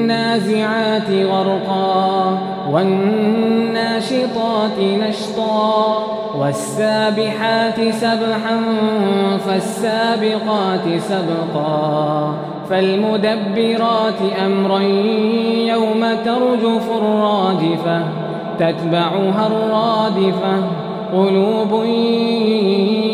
والنازعات غرقا والناشطات نشطا والسابحات سبحا فالسابقات سبقا فالمدبرات أمرا يوم ترجف الراجفة تتبعها الرادفة قلوب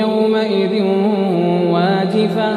يومئذ واجفة.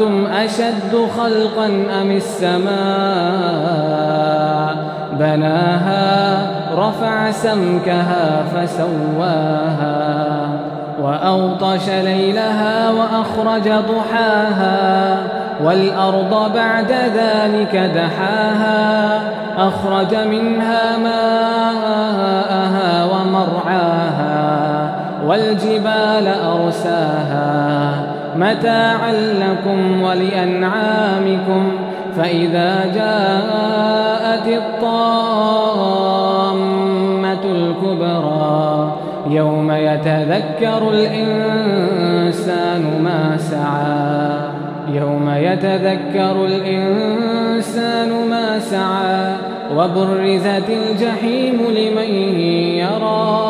أأنتم أشد خلقا أم السماء بناها رفع سمكها فسواها وأغطش ليلها وأخرج ضحاها والأرض بعد ذلك دحاها أخرج منها ماءها ومرعاها والجبال أرساها متاعا لكم ولأنعامكم فإذا جاءت الطامة الكبرى يوم يتذكر الإنسان ما سعى يوم يتذكر الإنسان ما سعى وبرزت الجحيم لمن يرى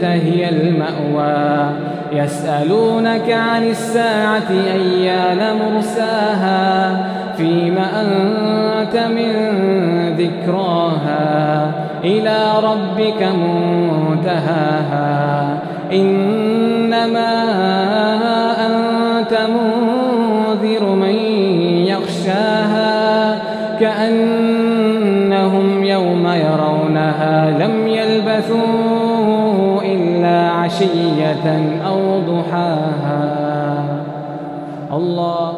هي المأوى. يسألونك عن الساعة أيان مرساها؟ فيما أنت من ذكراها؟ إلى ربك منتهاها. إنما أنت منذر من يخشاها كأنهم يوم يرونها لم يلبثوا عشية أو ضحاها. الله